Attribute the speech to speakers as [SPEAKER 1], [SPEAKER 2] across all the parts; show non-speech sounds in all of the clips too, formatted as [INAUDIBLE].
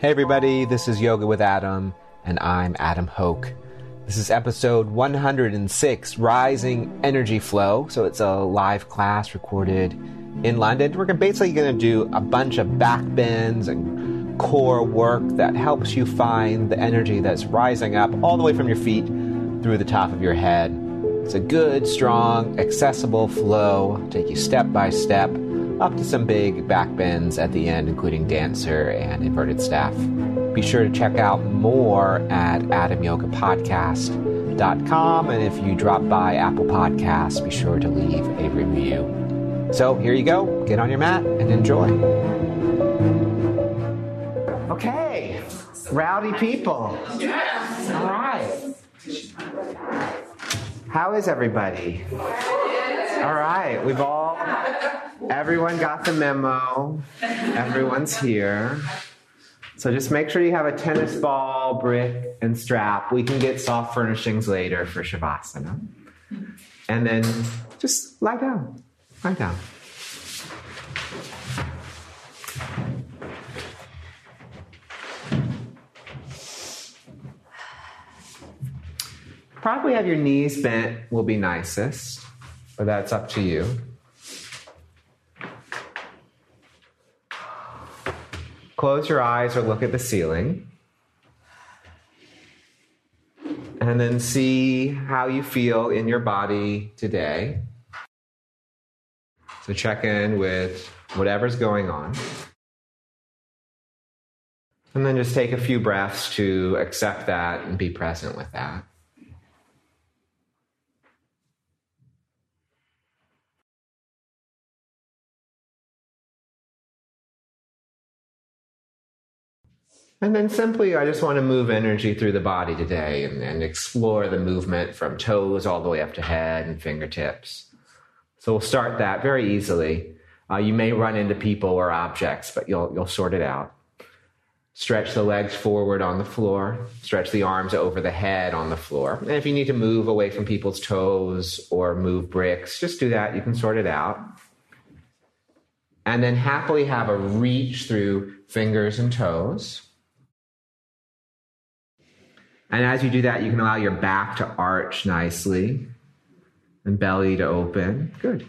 [SPEAKER 1] Hey, everybody, this is Yoga with Adam, and I'm Adam Hocke. This is episode 106 Rising Energy Flow. So, it's a live class recorded in London. We're basically going to do a bunch of back bends and core work that helps you find the energy that's rising up all the way from your feet through the top of your head. It's a good, strong, accessible flow. Take you step by step up to some big back bends at the end, including dancer and inverted staff. Be sure to check out more at adamyogapodcast.com. And if you drop by Apple Podcasts, be sure to leave a review. So here you go. Get on your mat and enjoy. Okay, rowdy people. All right. How is everybody? All right, we've all, everyone got the memo. Everyone's here. So just make sure you have a tennis ball, brick, and strap. We can get soft furnishings later for Shavasana. And then just lie down. Lie down. Probably have your knees bent will be nicest but that's up to you. Close your eyes or look at the ceiling. And then see how you feel in your body today. So check in with whatever's going on. And then just take a few breaths to accept that and be present with that. And then simply, I just want to move energy through the body today and, and, explore the movement from toes all the way up to head and fingertips. So we'll start that very easily. Uh, you may run into people or objects, but you'll, you'll sort it out. Stretch the legs forward on the floor. Stretch the arms over the head on the floor. And if you need to move away from people's toes or move bricks, just do that. You can sort it out. And then happily have a reach through fingers and toes. And as you do that, you can allow your back to arch nicely and belly to open. Good.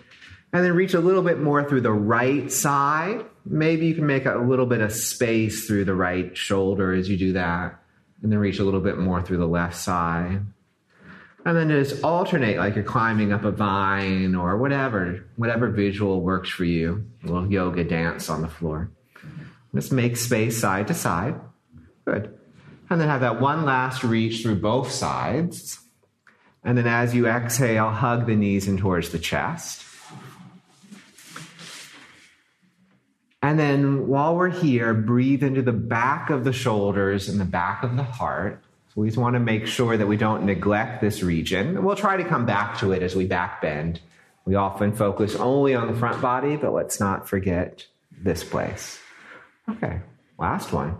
[SPEAKER 1] And then reach a little bit more through the right side. Maybe you can make a little bit of space through the right shoulder as you do that. And then reach a little bit more through the left side. And then just alternate like you're climbing up a vine or whatever, whatever visual works for you. A little yoga dance on the floor. Just make space side to side. Good. And then have that one last reach through both sides. And then as you exhale, hug the knees in towards the chest. And then while we're here, breathe into the back of the shoulders and the back of the heart. So we just want to make sure that we don't neglect this region. we'll try to come back to it as we back bend. We often focus only on the front body, but let's not forget this place. Okay, last one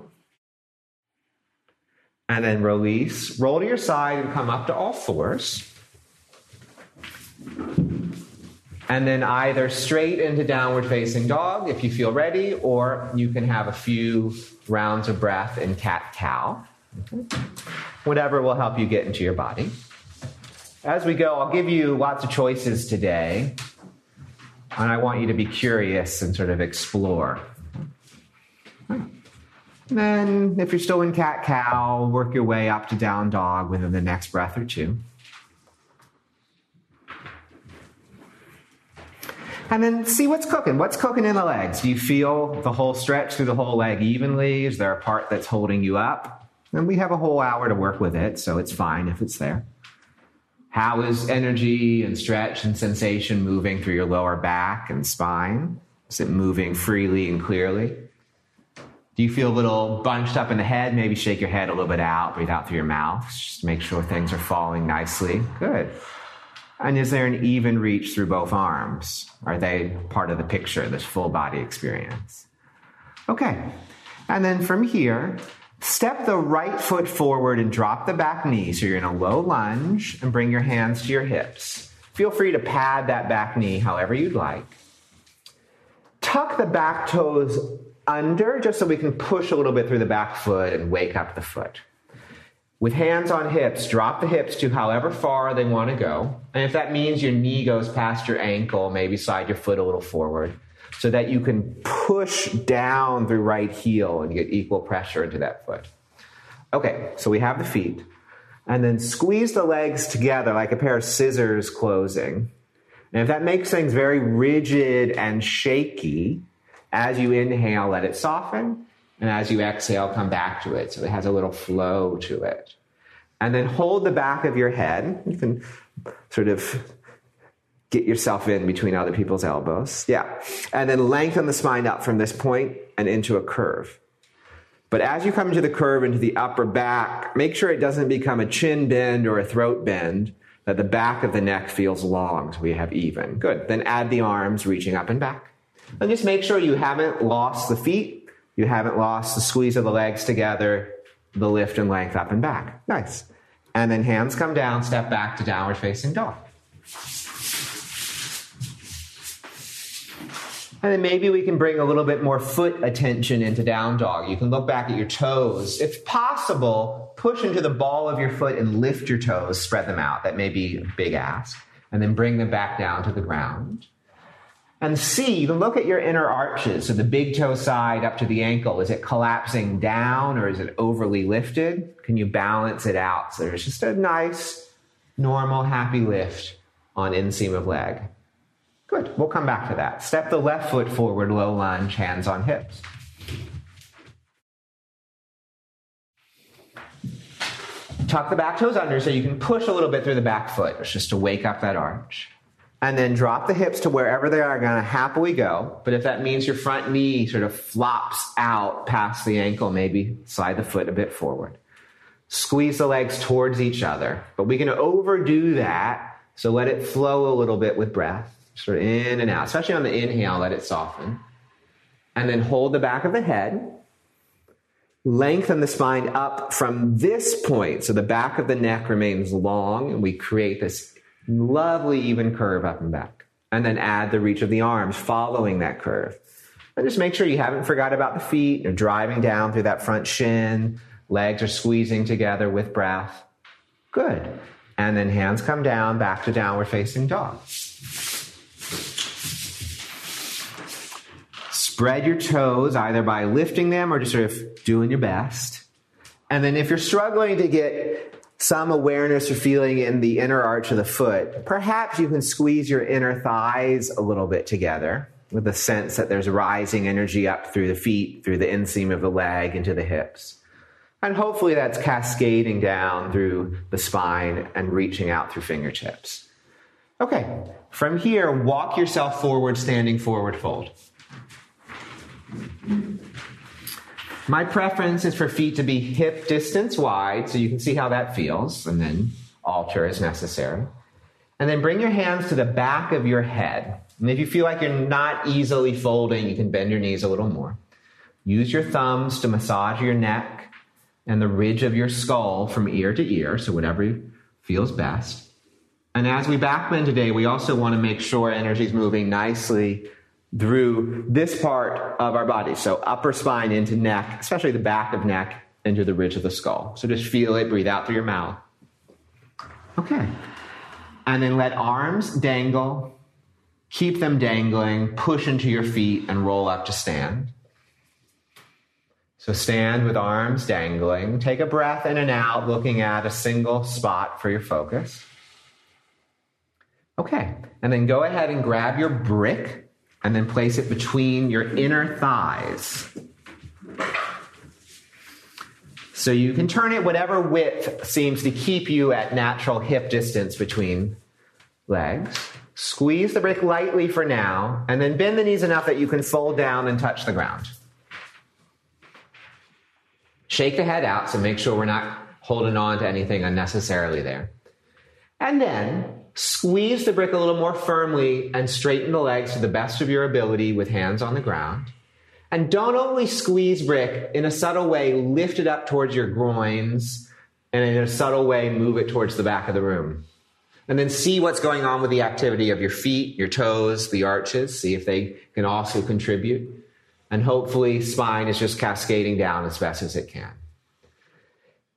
[SPEAKER 1] and then release. Roll to your side and come up to all fours. And then either straight into downward facing dog if you feel ready, or you can have a few rounds of breath in cat cow. Whatever will help you get into your body. As we go, I'll give you lots of choices today, and I want you to be curious and sort of explore. Then, if you're still in cat cow, work your way up to down dog within the next breath or two. And then see what's cooking. What's cooking in the legs? Do you feel the whole stretch through the whole leg evenly? Is there a part that's holding you up? And we have a whole hour to work with it, so it's fine if it's there. How is energy and stretch and sensation moving through your lower back and spine? Is it moving freely and clearly? Do you feel a little bunched up in the head? Maybe shake your head a little bit out, breathe out through your mouth, just make sure things are falling nicely. Good. And is there an even reach through both arms? Are they part of the picture, this full body experience? Okay. And then from here, step the right foot forward and drop the back knee. So you're in a low lunge and bring your hands to your hips. Feel free to pad that back knee however you'd like. Tuck the back toes under just so we can push a little bit through the back foot and wake up the foot. With hands on hips, drop the hips to however far they want to go. And if that means your knee goes past your ankle, maybe slide your foot a little forward so that you can push down the right heel and get equal pressure into that foot. Okay, so we have the feet. And then squeeze the legs together like a pair of scissors closing. And if that makes things very rigid and shaky, as you inhale, let it soften. And as you exhale, come back to it. So it has a little flow to it. And then hold the back of your head. You can sort of get yourself in between other people's elbows. Yeah. And then lengthen the spine up from this point and into a curve. But as you come into the curve into the upper back, make sure it doesn't become a chin bend or a throat bend, that the back of the neck feels long so we have even. Good. Then add the arms reaching up and back. And just make sure you haven't lost the feet you haven't lost the squeeze of the legs together, the lift and length up and back. Nice. And then hands come down, step back to downward facing dog. And then maybe we can bring a little bit more foot attention into down dog. You can look back at your toes. If possible, push into the ball of your foot and lift your toes, spread them out. That may be a big ask. And then bring them back down to the ground. And C, you can look at your inner arches, so the big toe side up to the ankle. Is it collapsing down or is it overly lifted? Can you balance it out? So there's just a nice, normal, happy lift on inseam of leg. Good. We'll come back to that. Step the left foot forward, low lunge, hands on hips. Tuck the back toes under so you can push a little bit through the back foot. It's just to wake up that arch and then drop the hips to wherever they are going to happily go. But if that means your front knee sort of flops out past the ankle, maybe slide the foot a bit forward. Squeeze the legs towards each other. But we can overdo that, so let it flow a little bit with breath, sort of in and out, especially on the inhale, let it soften. And then hold the back of the head. Lengthen the spine up from this point, so the back of the neck remains long, and we create this Lovely even curve up and back. And then add the reach of the arms following that curve. And just make sure you haven't forgot about the feet. You're driving down through that front shin. Legs are squeezing together with breath. Good. And then hands come down back to downward facing dog. Spread your toes either by lifting them or just sort of doing your best. And then if you're struggling to get some awareness or feeling in the inner arch of the foot, perhaps you can squeeze your inner thighs a little bit together with the sense that there's rising energy up through the feet, through the inseam of the leg, into the hips. And hopefully that's cascading down through the spine and reaching out through fingertips. Okay, from here, walk yourself forward, standing forward fold. My preference is for feet to be hip distance wide, so you can see how that feels, and then alter as necessary. And then bring your hands to the back of your head. And if you feel like you're not easily folding, you can bend your knees a little more. Use your thumbs to massage your neck and the ridge of your skull from ear to ear, so whatever feels best. And as we backbend today, we also want to make sure energy is moving nicely through this part of our body. So upper spine into neck, especially the back of neck into the ridge of the skull. So just feel it, breathe out through your mouth. Okay. And then let arms dangle. Keep them dangling, push into your feet and roll up to stand. So stand with arms dangling. Take a breath in and out, looking at a single spot for your focus. Okay. And then go ahead and grab your brick and then place it between your inner thighs. So you can turn it whatever width seems to keep you at natural hip distance between legs. Squeeze the brick lightly for now, and then bend the knees enough that you can fold down and touch the ground. Shake the head out, so make sure we're not holding on to anything unnecessarily there. And then Squeeze the brick a little more firmly and straighten the legs to the best of your ability with hands on the ground. And don't only squeeze brick in a subtle way, lift it up towards your groins, and in a subtle way, move it towards the back of the room. And then see what's going on with the activity of your feet, your toes, the arches. See if they can also contribute. And hopefully, spine is just cascading down as best as it can.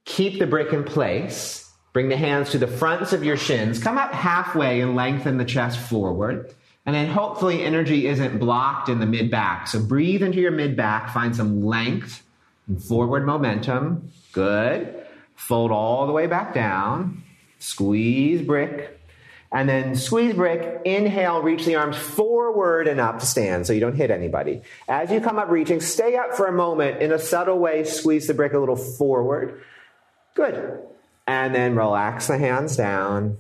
[SPEAKER 1] Keep the brick in place. Bring the hands to the fronts of your shins. Come up halfway and lengthen the chest forward. And then hopefully energy isn't blocked in the mid back. So breathe into your mid back, find some length and forward momentum. Good. Fold all the way back down. Squeeze brick. And then squeeze brick, inhale, reach the arms forward and up to stand so you don't hit anybody. As you come up reaching, stay up for a moment in a subtle way, squeeze the brick a little forward. Good. And then relax the hands down.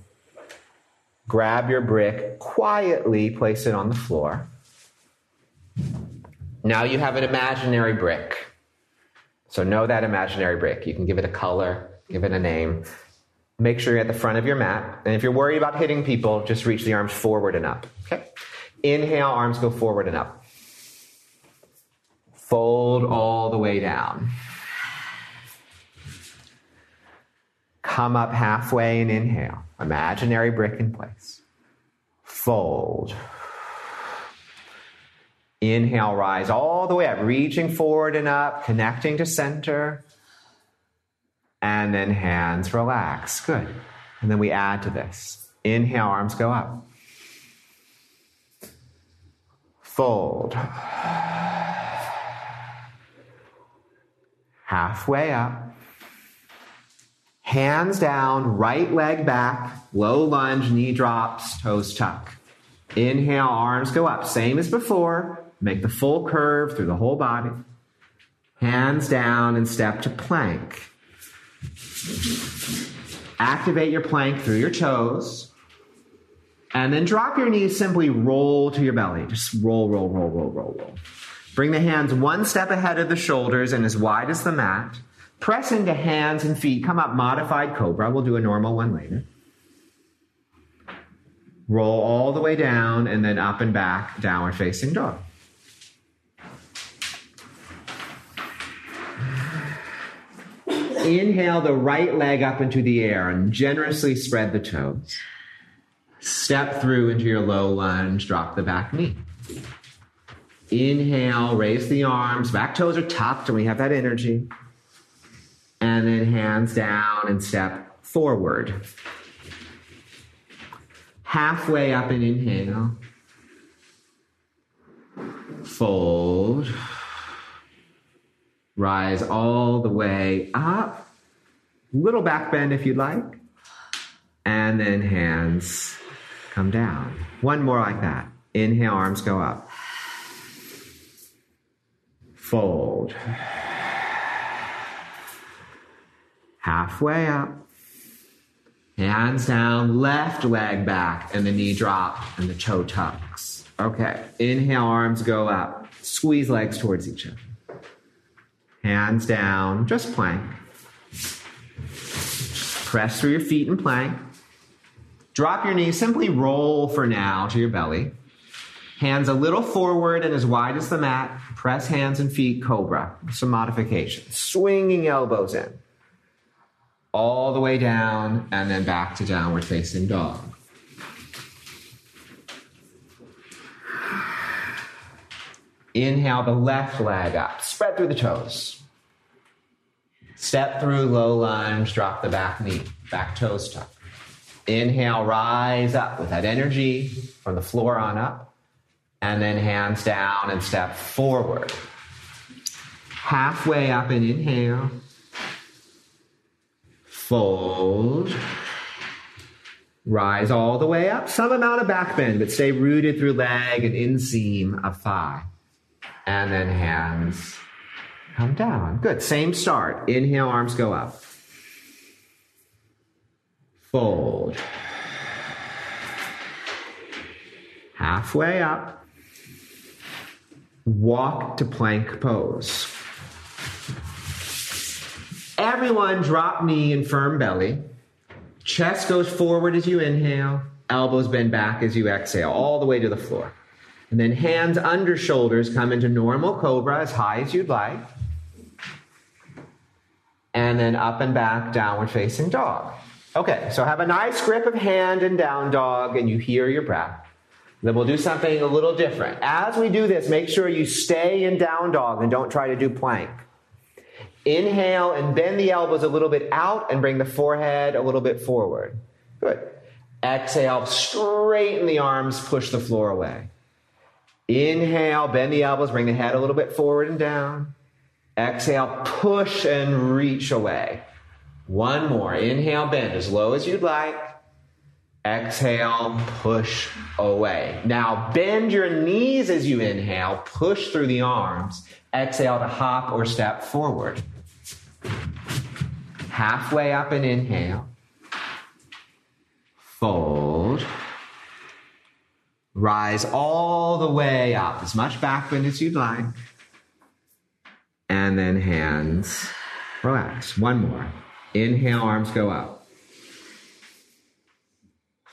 [SPEAKER 1] Grab your brick, quietly place it on the floor. Now you have an imaginary brick. So know that imaginary brick. You can give it a color, give it a name. Make sure you're at the front of your mat. And if you're worried about hitting people, just reach the arms forward and up. Okay? Inhale, arms go forward and up. Fold all the way down. Come up halfway and inhale. Imaginary brick in place. Fold. Inhale, rise all the way up, reaching forward and up, connecting to center. And then hands relax. Good. And then we add to this. Inhale, arms go up. Fold. Halfway up. Hands down, right leg back, low lunge, knee drops, toes tuck. Inhale, arms go up. Same as before. Make the full curve through the whole body. Hands down and step to plank. Activate your plank through your toes. And then drop your knees, simply roll to your belly. Just roll, roll, roll, roll, roll, roll. Bring the hands one step ahead of the shoulders and as wide as the mat. Press into hands and feet. Come up, modified cobra. We'll do a normal one later. Roll all the way down and then up and back, downward facing dog. Inhale the right leg up into the air and generously spread the toes. Step through into your low lunge, drop the back knee. Inhale, raise the arms, back toes are tucked, and we have that energy. And then hands down and step forward. Halfway up and inhale. Fold. Rise all the way up. Little back bend if you'd like. And then hands come down. One more like that. Inhale, arms go up. Fold. Halfway up. Hands down, left leg back, and the knee drop and the toe tucks. Okay. Inhale, arms go up. Squeeze legs towards each other. Hands down, just plank. Press through your feet and plank. Drop your knees, simply roll for now to your belly. Hands a little forward and as wide as the mat. Press hands and feet, cobra. Some modifications. Swinging elbows in. All the way down and then back to downward facing dog. Inhale the left leg up. Spread through the toes. Step through low lunge, drop the back knee, back toes tuck. Inhale, rise up with that energy from the floor on up. And then hands down and step forward. Halfway up and inhale. Fold. Rise all the way up. Some amount of back bend, but stay rooted through leg and inseam of thigh. And then hands come down. Good. Same start. Inhale, arms go up. Fold. Halfway up. Walk to plank pose. Everyone drop knee and firm belly. Chest goes forward as you inhale. Elbows bend back as you exhale, all the way to the floor. And then hands under shoulders come into normal cobra as high as you'd like. And then up and back, downward facing dog. Okay, so have a nice grip of hand and down dog, and you hear your breath. Then we'll do something a little different. As we do this, make sure you stay in down dog and don't try to do plank. Inhale and bend the elbows a little bit out and bring the forehead a little bit forward. Good. Exhale, straighten the arms, push the floor away. Inhale, bend the elbows, bring the head a little bit forward and down. Exhale, push and reach away. One more. Inhale, bend as low as you'd like. Exhale, push away. Now bend your knees as you inhale, push through the arms. Exhale to hop or step forward. Halfway up and inhale. Fold. Rise all the way up, as much back bend as you'd like. And then hands relax. One more. Inhale, arms go up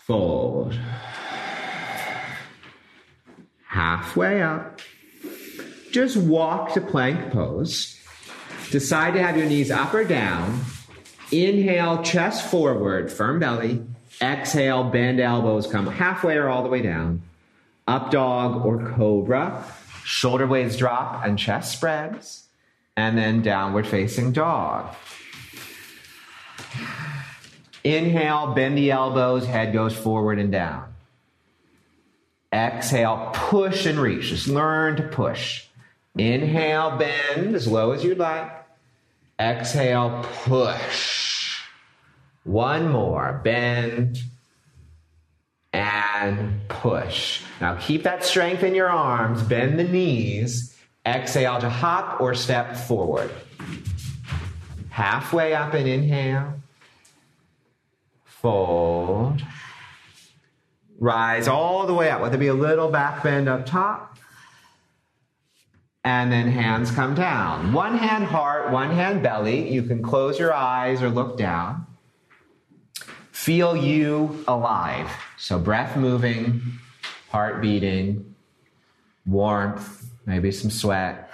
[SPEAKER 1] fold. Halfway up. Just walk to plank pose. Decide to have your knees up or down. Inhale, chest forward, firm belly. Exhale, bend elbows, come halfway or all the way down. Up dog or cobra. Shoulder blades drop and chest spreads. And then downward facing dog. Inhale, bend the elbows, head goes forward and down. Exhale, push and reach. Just learn to push. Inhale, bend as low as you'd like. Exhale, push. One more. Bend and push. Now keep that strength in your arms. Bend the knees. Exhale to hop or step forward. Halfway up and inhale fold, rise all the way up. Let there be a little back bend up top. And then hands come down. One hand heart, one hand belly. You can close your eyes or look down. Feel you alive. So breath moving, heart beating, warmth, maybe some sweat.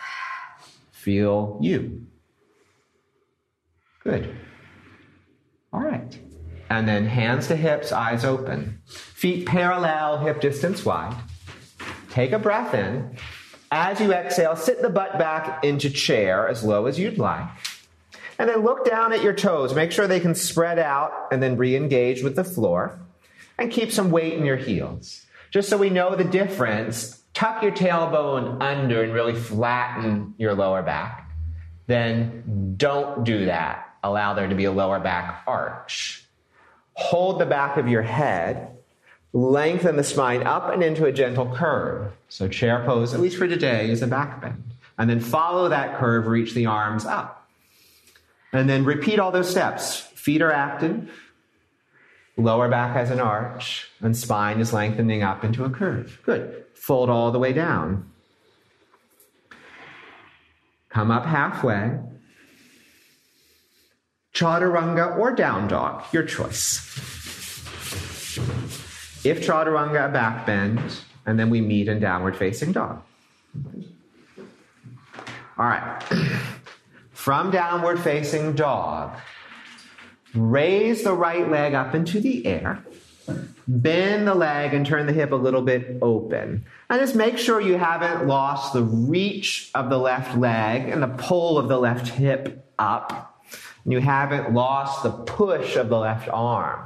[SPEAKER 1] Feel you. Good. All right. And then hands to hips, eyes open. Feet parallel, hip distance wide. Take a breath in. As you exhale, sit the butt back into chair as low as you'd like. And then look down at your toes. Make sure they can spread out and then re engage with the floor. And keep some weight in your heels. Just so we know the difference, tuck your tailbone under and really flatten your lower back. Then don't do that. Allow there to be a lower back arch. Hold the back of your head. Lengthen the spine up and into a gentle curve. So, chair pose, at least for today, is a back bend. And then follow that curve, reach the arms up. And then repeat all those steps. Feet are active, lower back has an arch, and spine is lengthening up into a curve. Good. Fold all the way down. Come up halfway. Chaturanga or down dog, your choice. If chaturanga, back bend, and then we meet in downward facing dog. All right. [CLEARS THROAT] From downward facing dog, raise the right leg up into the air. Bend the leg and turn the hip a little bit open. And just make sure you haven't lost the reach of the left leg and the pull of the left hip up and you haven't lost the push of the left arm.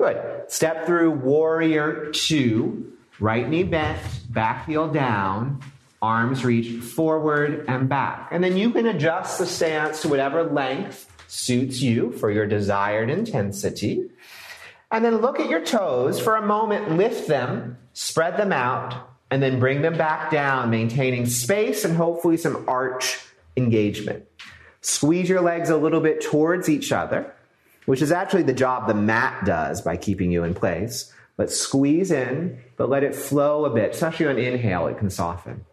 [SPEAKER 1] Good. Step through warrior two, right knee bent, back heel down, arms reach forward and back. And then you can adjust the stance to whatever length suits you for your desired intensity. And then look at your toes for a moment, lift them, spread them out, and then bring them back down, maintaining space and hopefully some arch engagement. Squeeze your legs a little bit towards each other, which is actually the job the mat does by keeping you in place. But squeeze in, but let it flow a bit, especially on inhale, it can soften.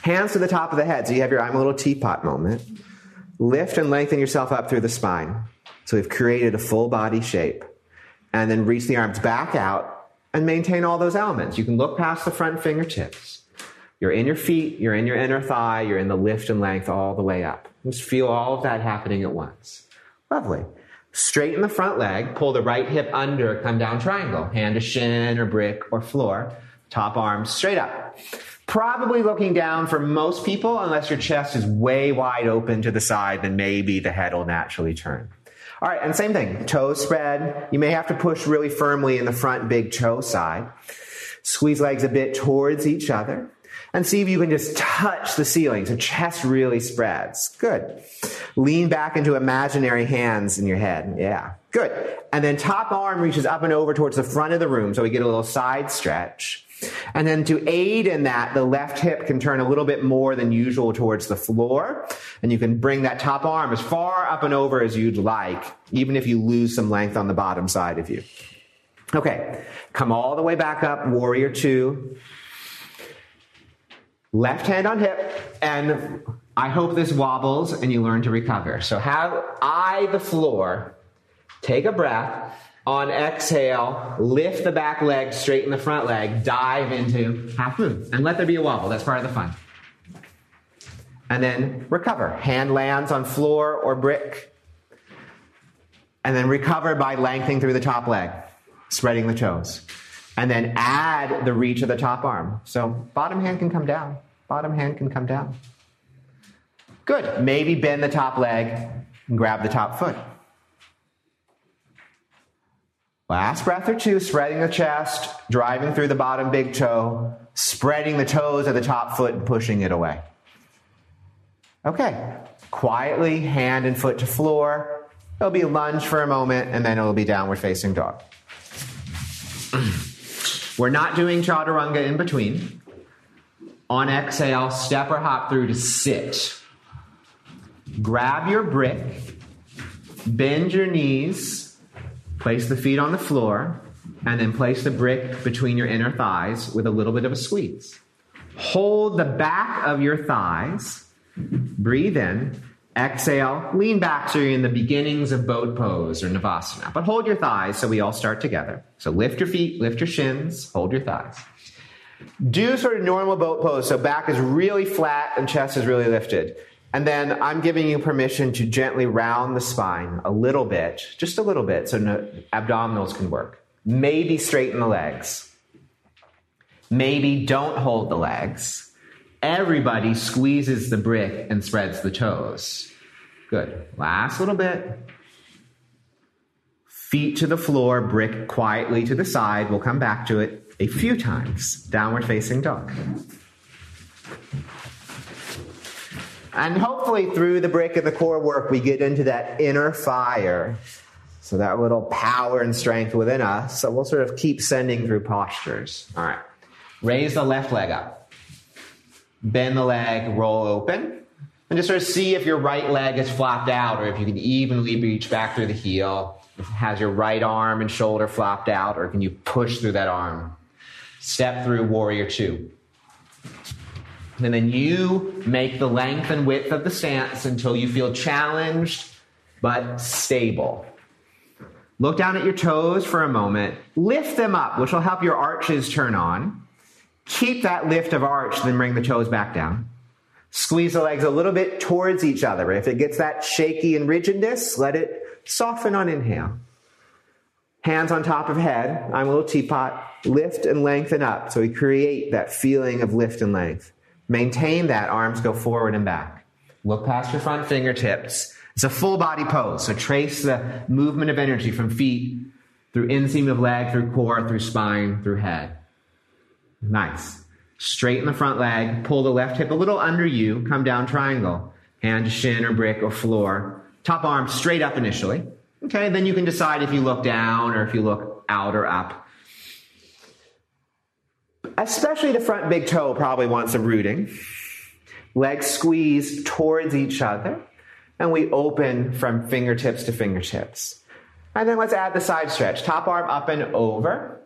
[SPEAKER 1] Hands to the top of the head, so you have your I'm a little teapot moment. Lift and lengthen yourself up through the spine. So we've created a full body shape. And then reach the arms back out and maintain all those elements. You can look past the front fingertips. You're in your feet, you're in your inner thigh, you're in the lift and length all the way up. Just feel all of that happening at once. Lovely. Straighten the front leg, pull the right hip under, come down triangle, hand to shin or brick or floor, top arm straight up. Probably looking down for most people, unless your chest is way wide open to the side, then maybe the head will naturally turn. All right, and same thing, toes spread. You may have to push really firmly in the front big toe side. Squeeze legs a bit towards each other and see if you can just touch the ceiling so chest really spreads. Good. Lean back into imaginary hands in your head. Yeah. Good. And then top arm reaches up and over towards the front of the room so we get a little side stretch. And then to aid in that, the left hip can turn a little bit more than usual towards the floor. And you can bring that top arm as far up and over as you'd like, even if you lose some length on the bottom side of you. Okay. Come all the way back up, warrior two. Left hand on hip, and I hope this wobbles and you learn to recover. So have eye the floor, take a breath. On exhale, lift the back leg, straighten the front leg, dive into half moon, and let there be a wobble. That's part of the fun. And then recover. Hand lands on floor or brick. And then recover by lengthening through the top leg, spreading the toes and then add the reach of the top arm. So bottom hand can come down, bottom hand can come down. Good. Maybe bend the top leg and grab the top foot. Last breath or two, spreading the chest, driving through the bottom big toe, spreading the toes of the top foot and pushing it away. Okay. Quietly, hand and foot to floor. It'll be lunge for a moment, and then it'll be downward facing dog. [CLEARS THROAT] We're not doing chaturanga in between. On exhale, step or hop through to sit. Grab your brick, bend your knees, place the feet on the floor, and then place the brick between your inner thighs with a little bit of a squeeze. Hold the back of your thighs, breathe in, exhale, lean back so you're in the beginnings of boat pose or navasana. But hold your thighs so we all start together. So lift your feet, lift your shins, hold your thighs. Do sort of normal boat pose. So back is really flat and chest is really lifted. And then I'm giving you permission to gently round the spine a little bit, just a little bit, so no, abdominals can work. Maybe straighten the legs. Maybe don't hold the legs. Everybody squeezes the brick and spreads the toes. Good. Last little bit. Feet to the floor, brick quietly to the side. We'll come back to it a few times. Downward facing dog. And hopefully, through the brick of the core work, we get into that inner fire. So, that little power and strength within us. So, we'll sort of keep sending through postures. All right. Raise the left leg up. Bend the leg, roll open. And just sort of see if your right leg is flopped out or if you can evenly reach back through the heel. Has your right arm and shoulder flopped out, or can you push through that arm? Step through warrior two. And then you make the length and width of the stance until you feel challenged but stable. Look down at your toes for a moment. Lift them up, which will help your arches turn on. Keep that lift of arch, then bring the toes back down. Squeeze the legs a little bit towards each other. If it gets that shaky and rigidness, let it soften on inhale. Hands on top of head. I'm a little teapot. Lift and lengthen up. So we create that feeling of lift and length. Maintain that. Arms go forward and back. Look past your front fingertips. It's a full body pose. So trace the movement of energy from feet through inseam of leg, through core, through spine, through head. Nice. Straighten the front leg. Pull the left hip a little under you. Come down triangle. Hand to shin or brick or floor. Top arm straight up initially. Okay, then you can decide if you look down or if you look out or up. Especially the front big toe probably wants some rooting. Legs squeeze towards each other, and we open from fingertips to fingertips. And then let's add the side stretch. Top arm up and over.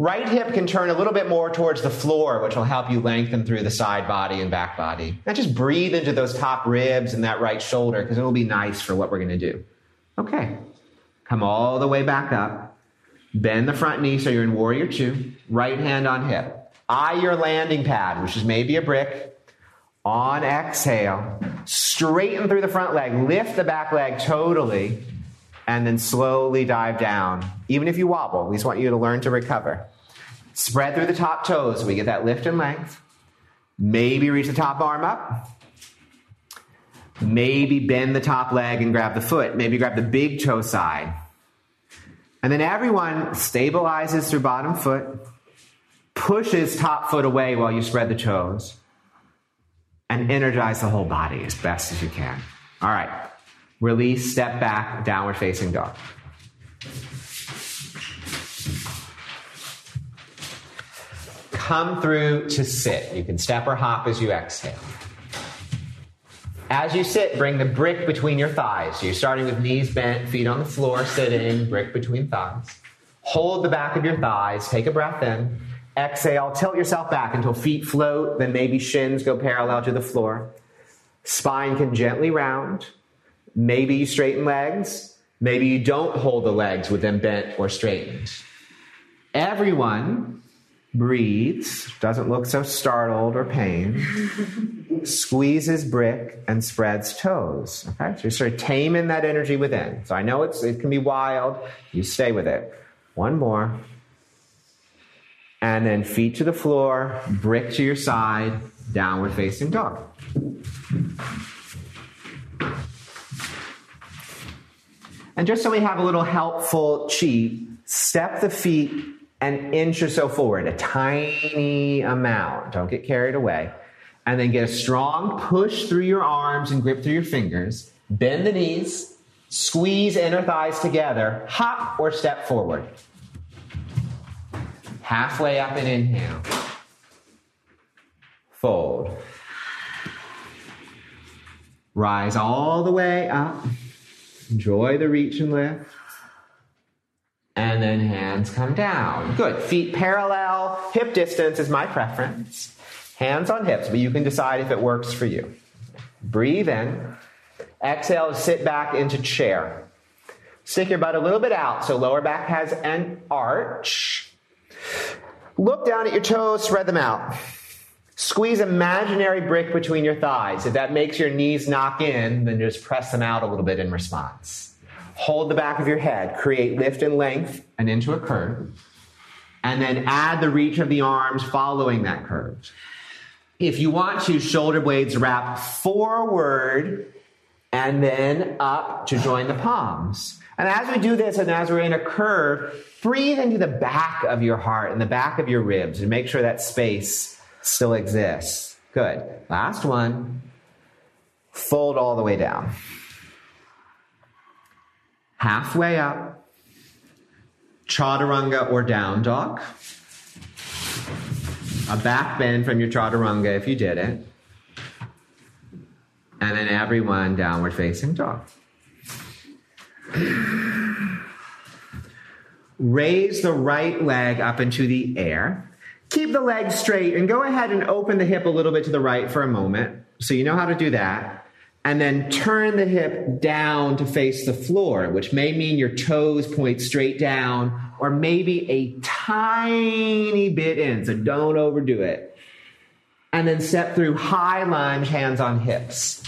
[SPEAKER 1] Right hip can turn a little bit more towards the floor, which will help you lengthen through the side body and back body. And just breathe into those top ribs and that right shoulder because it'll be nice for what we're going to do. Okay. Come all the way back up. Bend the front knee so you're in warrior two. Right hand on hip. Eye your landing pad, which is maybe a brick. On exhale, straighten through the front leg. Lift the back leg totally. And then slowly dive down. Even if you wobble, we just want you to learn to recover. Spread through the top toes we get that lift and length. Maybe reach the top arm up. Maybe bend the top leg and grab the foot. Maybe grab the big toe side. And then everyone stabilizes through bottom foot, pushes top foot away while you spread the toes, and energize the whole body as best as you can. All right. Release, step back, downward facing dog. Come through to sit. You can step or hop as you exhale. As you sit, bring the brick between your thighs. you're starting with knees bent, feet on the floor, sitting, brick between thighs. Hold the back of your thighs, take a breath in. Exhale, tilt yourself back until feet float, then maybe shins go parallel to the floor. Spine can gently round. Maybe you straighten legs. Maybe you don't hold the legs with them bent or straightened. Everyone breathes, doesn't look so startled or pained, [LAUGHS] squeezes brick and spreads toes. Okay, so you're sort of taming that energy within. So I know it's, it can be wild. You stay with it. One more. And then feet to the floor, brick to your side, downward facing dog. And just so we have a little helpful cheat, step the feet an inch or so forward, a tiny amount. Don't get carried away. And then get a strong push through your arms and grip through your fingers. Bend the knees, squeeze inner thighs together, hop or step forward. Halfway up and inhale. Fold. Rise all the way up. Enjoy the reach and lift and then hands come down. Good. Feet parallel, hip distance is my preference. Hands on hips, but you can decide if it works for you. Breathe in. Exhale, sit back into chair. Stick your butt a little bit out so lower back has an arch. Look down at your toes, spread them out. Squeeze imaginary brick between your thighs. If that makes your knees knock in, then just press them out a little bit in response. Hold the back of your head, create lift and length and into a curve, and then add the reach of the arms following that curve. If you want to, shoulder blades wrap forward and then up to join the palms. And as we do this and as we're in a curve, breathe into the back of your heart and the back of your ribs and make sure that space still exists. Good. Last one. Fold all the way down halfway up, chaturanga or down dog, a back bend from your chaturanga if you did it, and then everyone downward facing dog. Raise the right leg up into the air. Keep the leg straight and go ahead and open the hip a little bit to the right for a moment. So you know how to do that and then turn the hip down to face the floor, which may mean your toes point straight down or maybe a tiny bit in. So don't overdo it. And then step through high lunge, hands on hips.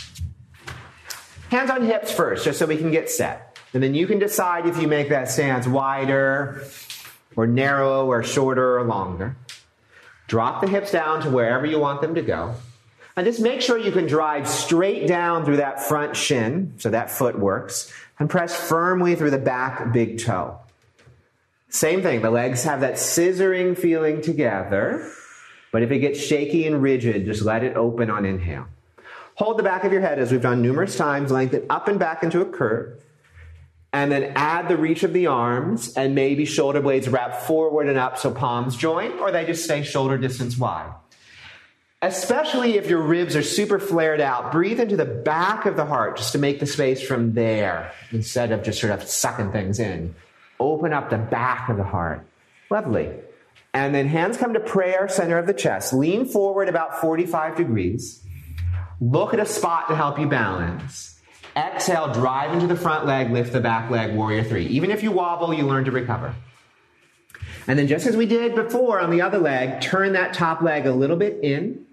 [SPEAKER 1] Hands on hips first, just so we can get set. And then you can decide if you make that stance wider or narrow or shorter or longer. Drop the hips down to wherever you want them to go. And just make sure you can drive straight down through that front shin, so that foot works, and press firmly through the back big toe. Same thing, the legs have that scissoring feeling together, but if it gets shaky and rigid, just let it open on inhale. Hold the back of your head as we've done numerous times, lengthen up and back into a curve, and then add the reach of the arms and maybe shoulder blades wrap forward and up so palms join, or they just stay shoulder distance wide. Especially if your ribs are super flared out, breathe into the back of the heart just to make the space from there instead of just sort of sucking things in. Open up the back of the heart. Lovely. And then hands come to prayer, center of the chest. Lean forward about 45 degrees. Look at a spot to help you balance. Exhale, drive into the front leg, lift the back leg, warrior three. Even if you wobble, you learn to recover. And then just as we did before on the other leg, turn that top leg a little bit in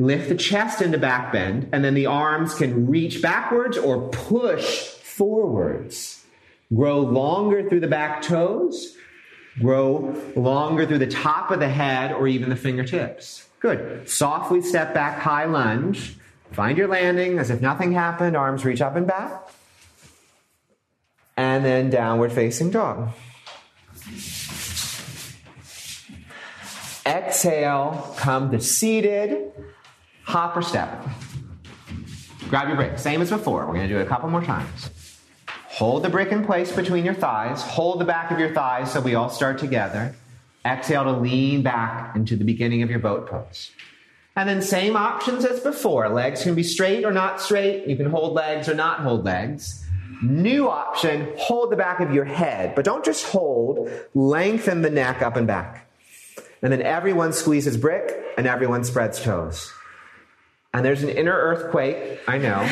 [SPEAKER 1] Lift the chest into back bend, and then the arms can reach backwards or push forwards. Grow longer through the back toes. Grow longer through the top of the head or even the fingertips. Good. Softly step back, high lunge. Find your landing as if nothing happened. Arms reach up and back. And then downward facing dog. Exhale, come to seated, hop or step. Grab your brick, same as before. We're to do it a couple more times. Hold the brick in place between your thighs. Hold the back of your thighs so we all start together. Exhale to lean back into the beginning of your boat pose. And then same options as before. Legs can be straight or not straight. You can hold legs or not hold legs. New option, hold the back of your head, but don't just hold, lengthen the neck up and back. And then everyone squeezes brick and everyone spreads toes. And there's an inner earthquake, I know.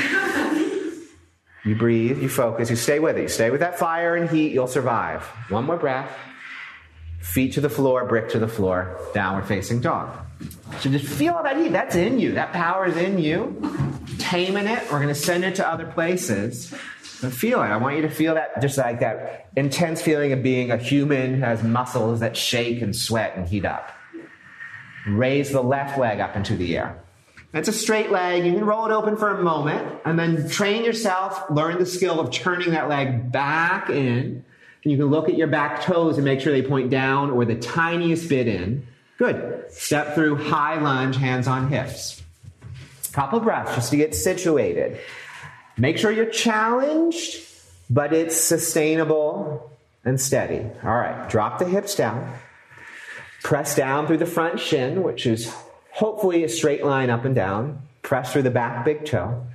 [SPEAKER 1] You breathe, you focus, you stay with it. You stay with that fire and heat, you'll survive. One more breath. Feet to the floor, brick to the floor, downward facing dog. So just feel that heat. That's in you. That power is in you. Taming it. We're going to send it to other places. And feel it. I want you to feel that, just like that intense feeling of being a human has muscles that shake and sweat and heat up. Raise the left leg up into the air. It's a straight leg. You can roll it open for a moment and then train yourself, learn the skill of turning that leg back in. And you can look at your back toes and make sure they point down or the tiniest bit in. Good. Step through high lunge, hands on hips. Couple breaths just to get situated. Make sure you're challenged, but it's sustainable and steady. All right, drop the hips down. Press down through the front shin, which is hopefully a straight line up and down. Press through the back big toe.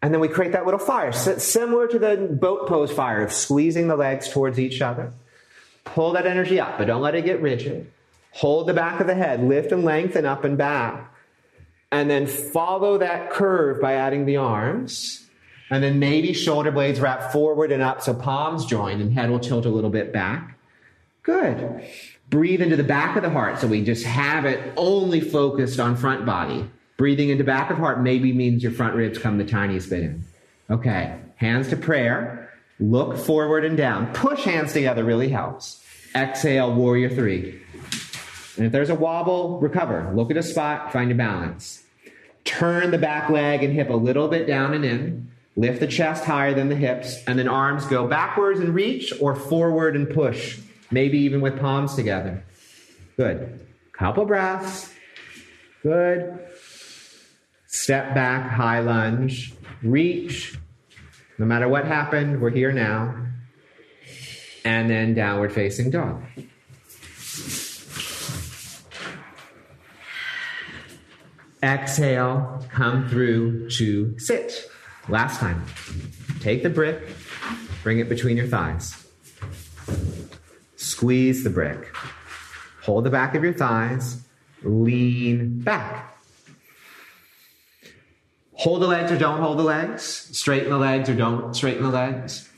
[SPEAKER 1] And then we create that little fire, similar to the boat pose fire of squeezing the legs towards each other. Pull that energy up, but don't let it get rigid. Hold the back of the head, lift and lengthen up and back and then follow that curve by adding the arms. And then maybe shoulder blades wrap forward and up so palms join and head will tilt a little bit back. Good. Breathe into the back of the heart so we just have it only focused on front body. Breathing into back of heart maybe means your front ribs come the tiniest bit in. Okay. Hands to prayer. Look forward and down. Push hands together really helps. Exhale, warrior three. And if there's a wobble, recover. Look at a spot, find a balance. Turn the back leg and hip a little bit down and in. Lift the chest higher than the hips, and then arms go backwards and reach or forward and push, maybe even with palms together. Good. Couple breaths. Good. Step back, high lunge. Reach. No matter what happened, we're here now. And then downward facing dog. Exhale, come through to sit. Last time. Take the brick, bring it between your thighs. Squeeze the brick. Hold the back of your thighs, lean back. Hold the legs or don't hold the legs. Straighten the legs or don't straighten the legs.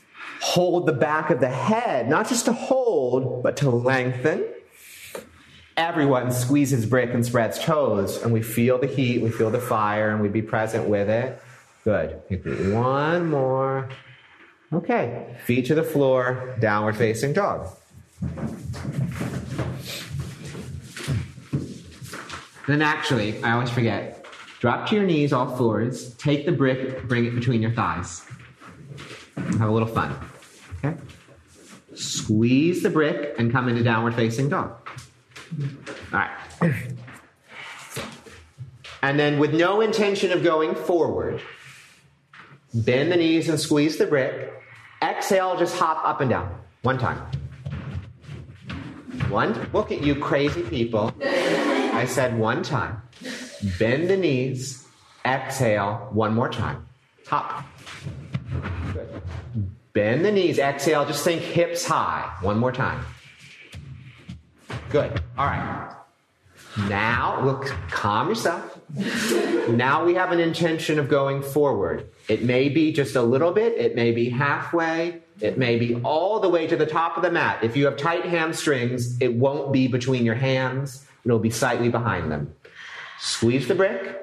[SPEAKER 1] Hold the back of the head, not just to hold, but to lengthen everyone squeezes brick and spreads toes, and we feel the heat, we feel the fire, and we be present with it. Good. One more. Okay. Feet to the floor, downward facing dog. Then actually, I always forget. Drop to your knees, all fours. Take the brick, bring it between your thighs. Have a little fun. Okay? Squeeze the brick and come into downward facing dog. All right. And then, with no intention of going forward, bend the knees and squeeze the brick. Exhale, just hop up and down. One time. One. Look at you, crazy people. I said one time. Bend the knees. Exhale, one more time. Hop. Good. Bend the knees. Exhale, just think hips high. One more time. Good. All right. Now, look, calm yourself. now we have an intention of going forward. It may be just a little bit, it may be halfway, it may be all the way to the top of the mat. If you have tight hamstrings, it won't be between your hands, it'll be slightly behind them. Squeeze the brick,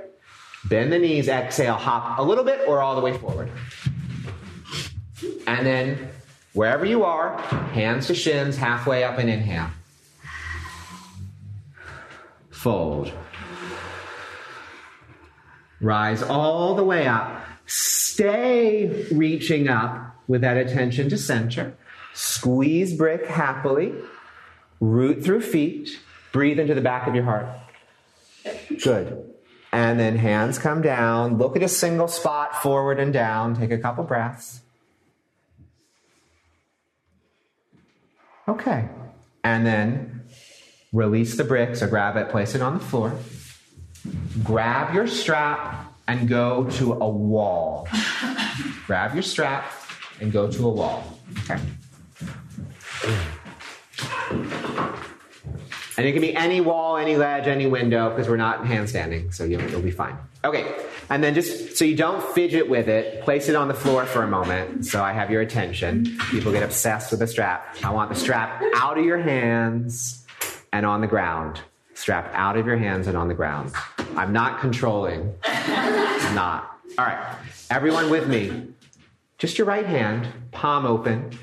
[SPEAKER 1] bend the knees, exhale, hop a little bit or all the way forward. And then wherever you are, hands to shins, halfway up and inhale. Fold. Rise all the way up. Stay reaching up with that attention to center. Squeeze brick happily. Root through feet. Breathe into the back of your heart. Good. And then hands come down. Look at a single spot forward and down. Take a couple breaths. Okay. And then release the bricks or grab it, place it on the floor. Grab your strap and go to a wall. grab your strap and go to a wall. Okay. And it can be any wall, any ledge, any window, because we're not handstanding, so you'll, you'll be fine. Okay, and then just so you don't fidget with it, place it on the floor for a moment so I have your attention. People get obsessed with the strap. I want the strap out of your hands and on the ground. Strap out of your hands and on the ground. I'm not controlling. I'm not. All right, everyone with me. Just your right hand, palm open,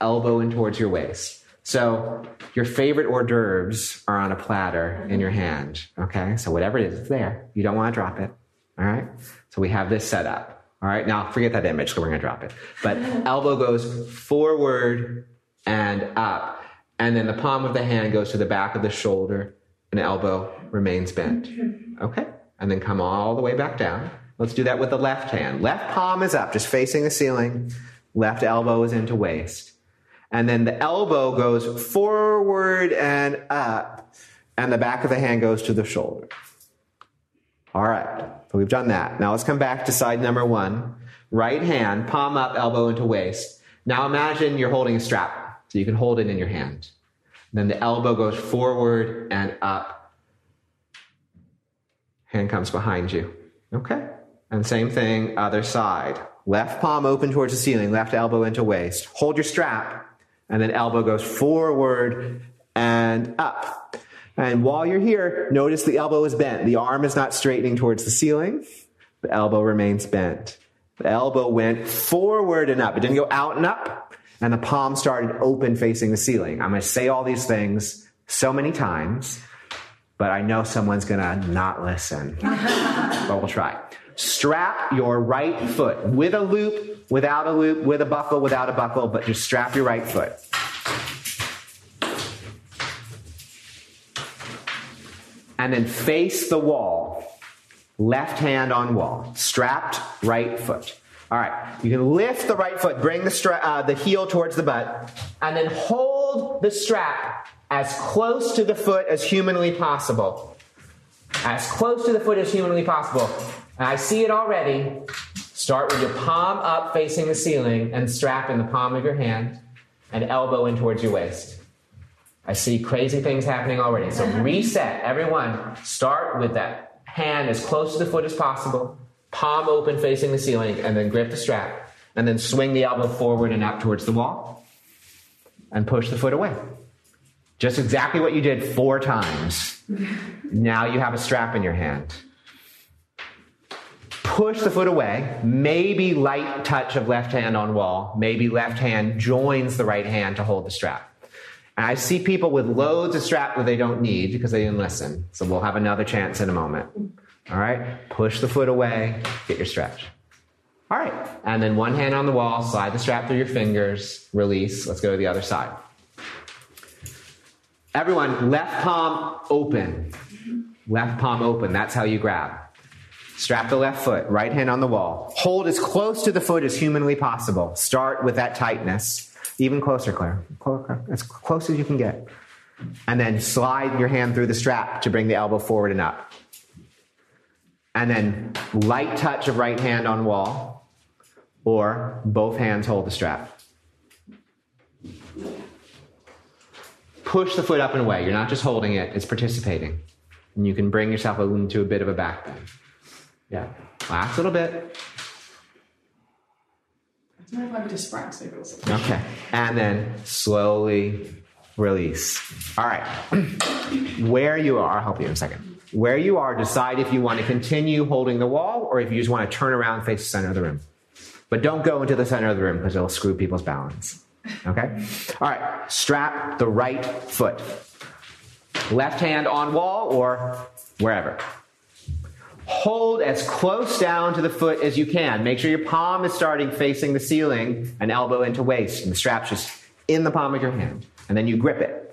[SPEAKER 1] elbow in towards your waist. So your favorite hors d'oeuvres are on a platter in your hand. Okay. So whatever it is, it's there. You don't want to drop it. All right. So we have this set up. All right. Now forget that image. So we're going to drop it. But [LAUGHS] elbow goes forward and up. And then the palm of the hand goes to the back of the shoulder and the elbow remains bent. [LAUGHS] Okay. And then come all the way back down. Let's do that with the left hand. Left palm is up, just facing the ceiling. Left elbow is into waist. And then the elbow goes forward and up, and the back of the hand goes to the shoulder. All right, so we've done that. Now let's come back to side number one. Right hand, palm up, elbow into waist. Now imagine you're holding a strap, so you can hold it in your hand. Then the elbow goes forward and up. Hand comes behind you. Okay. And same thing, other side. Left palm open towards the ceiling, left elbow into waist. Hold your strap, and then elbow goes forward and up. And while you're here, notice the elbow is bent. The arm is not straightening towards the ceiling. The elbow remains bent. The elbow went forward and up. It didn't go out and up. And the palm started open facing the ceiling. I'm going to say all these things so many times, but I know someone's going to not listen. [LAUGHS] but we'll try. Strap your right foot with a loop, without a loop, with a buckle, without a buckle, but just strap your right foot. And then face the wall. Left hand on wall. Strapped right foot. All right. You can lift the right foot, bring the, stra- uh, the heel towards the butt, and then hold the strap as close to the foot as humanly possible. As close to the foot as humanly possible. I see it already. Start with your palm up facing the ceiling and strap in the palm of your hand and elbow in towards your waist. I see crazy things happening already. So [LAUGHS] reset, everyone. Start with that hand as close to the foot as possible, palm open facing the ceiling, and then grip the strap. And then swing the elbow forward and up towards the wall and push the foot away. Just exactly what you did four times. [LAUGHS] Now you have a strap in your hand push the foot away, maybe light touch of left hand on wall, maybe left hand joins the right hand to hold the strap. And I see people with loads of strap that they don't need because they didn't listen. So we'll have another chance in a moment. All right, push the foot away, get your stretch. All right, and then one hand on the wall, slide the strap through your fingers, release. Let's go to the other side. Everyone, left palm open. Left palm open. That's how you grab. Strap the left foot, right hand on the wall. Hold as close to the foot as humanly possible. Start with that tightness. Even closer, Claire. As close as you can get. And then slide your hand through the strap to bring the elbow forward and up. And then light touch of right hand on wall, or both hands hold the strap. Push the foot up and away. You're not just holding it, it's participating. And you can bring yourself into a bit of a back bend. Yeah. Last little bit. I don't know if I'm just Okay. And then slowly release. All right. [CLEARS THROAT] Where you are, I'll help you in a second. Where you are, decide if you want to continue holding the wall or if you just want to turn around and face the center of the room. But don't go into the center of the room because it'll screw people's balance. Okay? All right, strap the right foot. Left hand on wall or wherever. Hold as close down to the foot as you can. Make sure your palm is starting facing the ceiling and elbow into waist, and the strap's just in the palm of your hand. And then you grip it.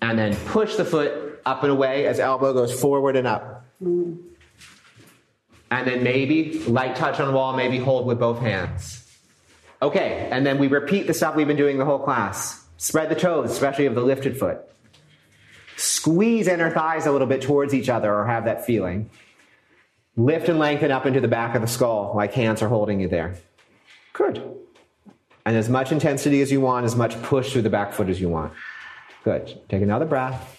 [SPEAKER 1] And then push the foot up and away as elbow goes forward and up. And then maybe light touch on wall, maybe hold with both hands. Okay, and then we repeat the stuff we've been doing the whole class. Spread the toes, especially of the lifted foot. Squeeze inner thighs a little bit towards each other or have that feeling. Lift and lengthen up into the back of the skull like hands are holding you there. Good. And as much intensity as you want, as much push through the back foot as you want. Good. Take another breath.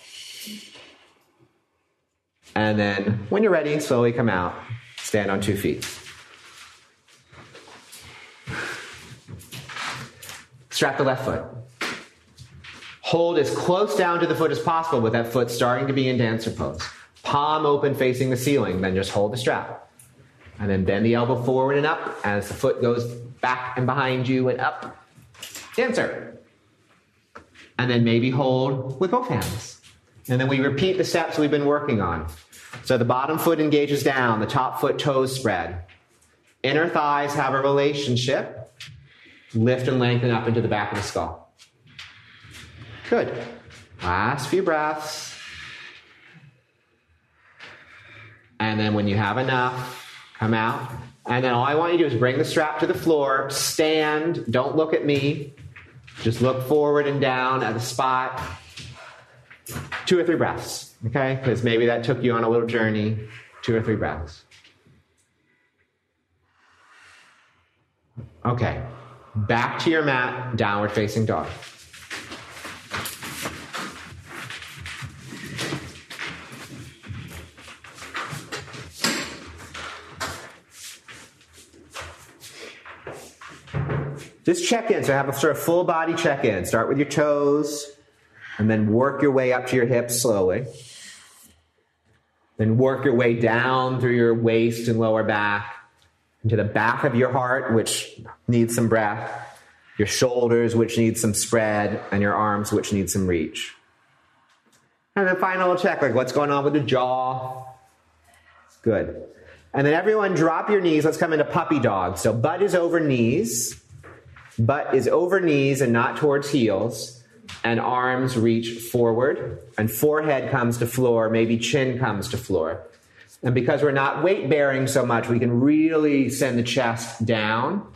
[SPEAKER 1] And then, when you're ready, slowly come out. Stand on two feet. Strap the left foot. Hold as close down to the foot as possible with that foot starting to be in dancer pose. Palm open facing the ceiling, then just hold the strap. And then bend the elbow forward and up as the foot goes back and behind you and up. Dancer. And then maybe hold with both hands. And then we repeat the steps we've been working on. So the bottom foot engages down, the top foot toes spread. Inner thighs have a relationship. Lift and lengthen up into the back of the skull. Good. Last few breaths. And then when you have enough, come out. And then all I want you to do is bring the strap to the floor, stand, don't look at me. Just look forward and down at the spot. Two or three breaths, okay? Because maybe that took you on a little journey. Two or three breaths. Okay. Back to your mat, downward facing dog. Just check in. So have a sort of full body check in. Start with your toes and then work your way up to your hips slowly. Then work your way down through your waist and lower back into the back of your heart, which needs some breath, your shoulders, which need some spread, and your arms, which need some reach. And then final check, like what's going on with the jaw. Good. And then everyone drop your knees. Let's come into puppy dog. So butt is over knees. Butt is over knees and not towards heels. And arms reach forward. And forehead comes to floor. Maybe chin comes to floor. And because we're not weight bearing so much, we can really send the chest down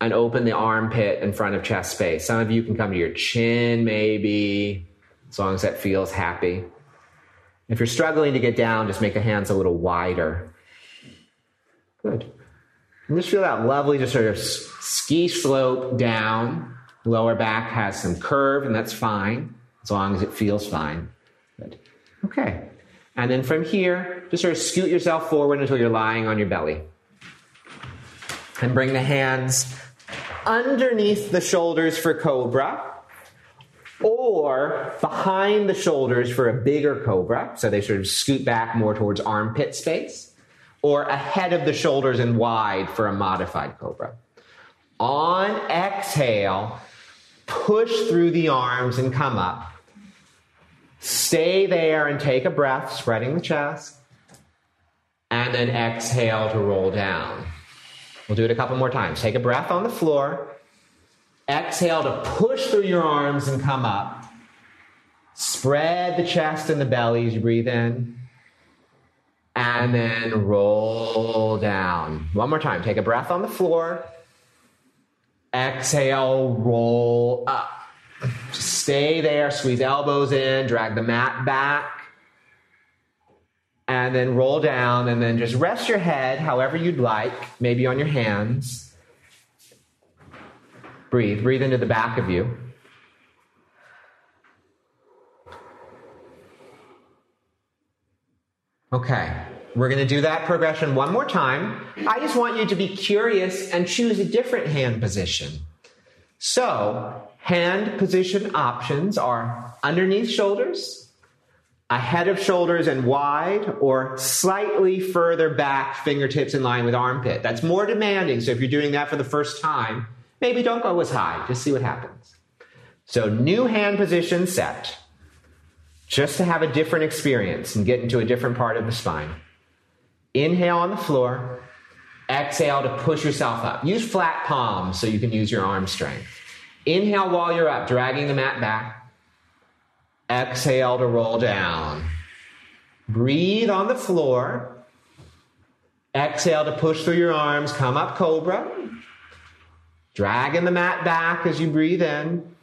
[SPEAKER 1] and open the armpit in front of chest space. Some of you can come to your chin, maybe, as long as that feels happy. If you're struggling to get down, just make the hands a little wider. Good. And just feel that lovely, just sort of ski slope down. Lower back has some curve, and that's fine, as long as it feels fine. Good. Okay. And then from here, just sort of scoot yourself forward until you're lying on your belly. And bring the hands underneath the shoulders for cobra or behind the shoulders for a bigger cobra. So they sort of scoot back more towards armpit space or ahead of the shoulders and wide for a modified cobra. On exhale, push through the arms and come up. Stay there and take a breath, spreading the chest. And then exhale to roll down. We'll do it a couple more times. Take a breath on the floor. Exhale to push through your arms and come up. Spread the chest and the belly as you breathe in. And then roll down. One more time. Take a breath on the floor. Exhale, roll up. Stay there, squeeze elbows in, drag the mat back. And then roll down, and then just rest your head however you'd like, maybe on your hands. Breathe. Breathe into the back of you. Okay, we're going to do that progression one more time. I just want you to be curious and choose a different hand position. So, hand position options are underneath shoulders, ahead of shoulders and wide, or slightly further back, fingertips in line with armpit. That's more demanding. So if you're doing that for the first time, maybe don't go as high. Just see what happens. So, new hand position set, just to have a different experience and get into a different part of the spine. Inhale on the floor, exhale to push yourself up. Use flat palms so you can use your arm strength. Inhale while you're up, dragging the mat back. Exhale to roll down. Breathe on the floor. Exhale to push through your arms, come up cobra. Dragging the mat back as you breathe in.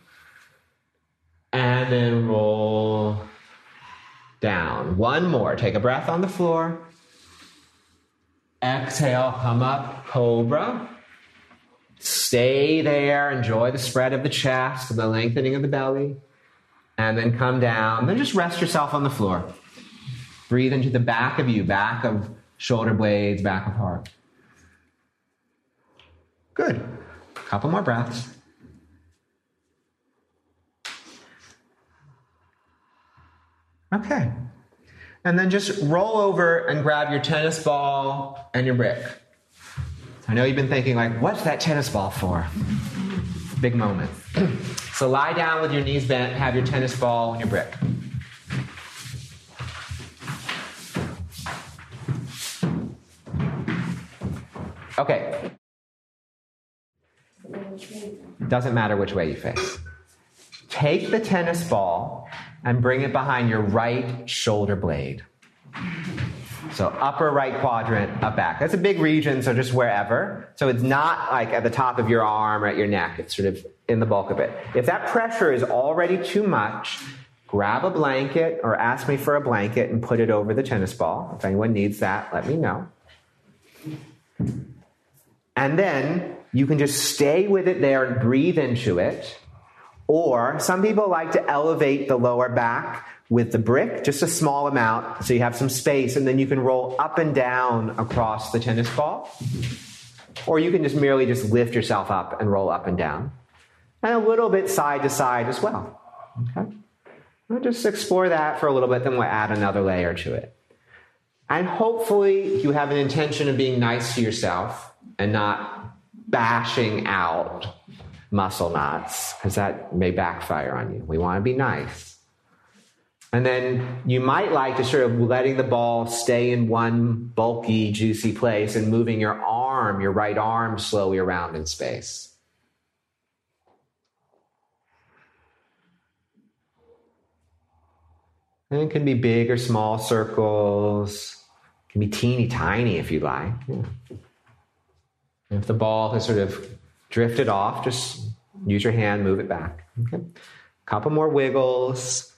[SPEAKER 1] And then roll down. One more. Take a breath on the floor. Exhale, come up, cobra. Stay there, enjoy the spread of the chest and the lengthening of the belly. And then come down. Then just rest yourself on the floor. Breathe into the back of you, back of shoulder blades, back of heart. Good. A couple more breaths. Okay. And then just roll over and grab your tennis ball and your brick. I know you've been thinking, like, what's that tennis ball for? Big moment. [CLEARS THROAT] so lie down with your knees bent, have your tennis ball and your brick. Okay. Doesn't matter which way you face. Take the tennis ball and bring it behind your right shoulder blade. So upper right quadrant, up back. That's a big region, so just wherever. So it's not like at the top of your arm or at your neck. It's sort of in the bulk of it. If that pressure is already too much, grab a blanket or ask me for a blanket and put it over the tennis ball. If anyone needs that, let me know. And then you can just stay with it there and breathe into it. Or some people like to elevate the lower back with the brick, just a small amount, so you have some space, and then you can roll up and down across the tennis ball. Or you can just merely just lift yourself up and roll up and down. And a little bit side to side as well. Okay? We'll just explore that for a little bit, then we'll add another layer to it. And hopefully you have an intention of being nice to yourself and not bashing out muscle knots, because that may backfire on you. We want to be nice. And then you might like to sort of letting the ball stay in one bulky, juicy place and moving your arm, your right arm, slowly around in space. And it can be big or small circles. It can be teeny tiny if you like. Yeah. If the ball has sort of drifted off, just use your hand, move it back. Okay. Couple more wiggles.